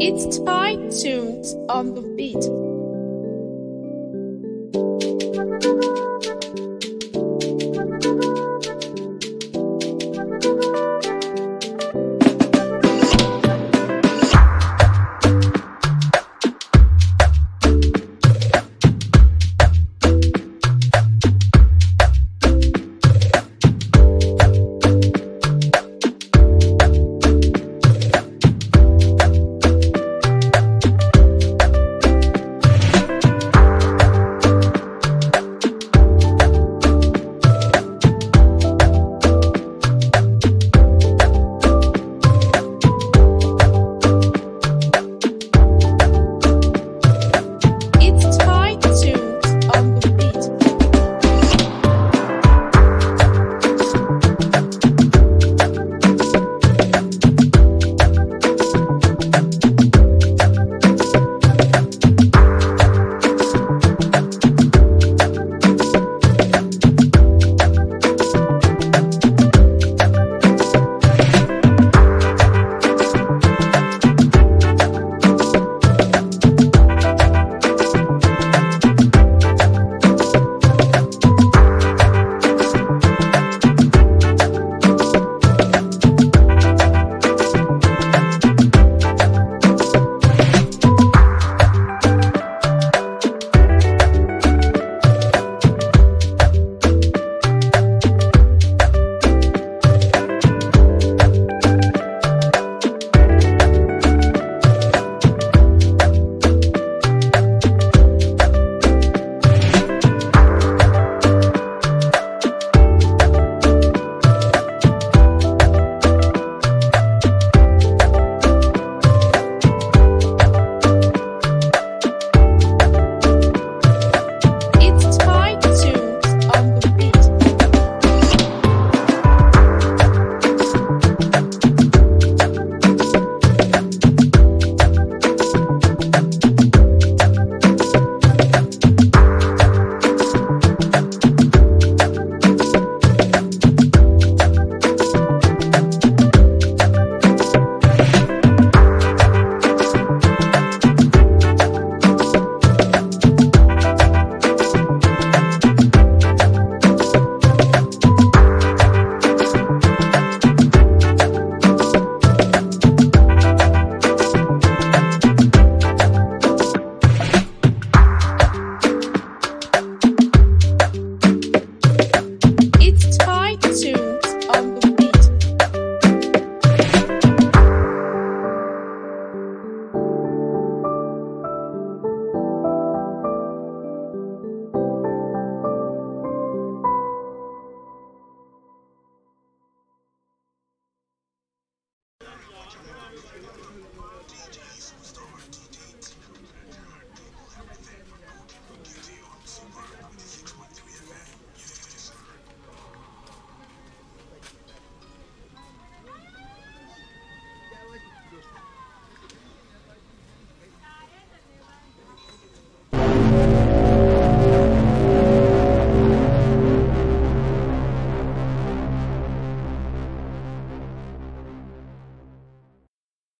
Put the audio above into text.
It's tight tunes on the beat.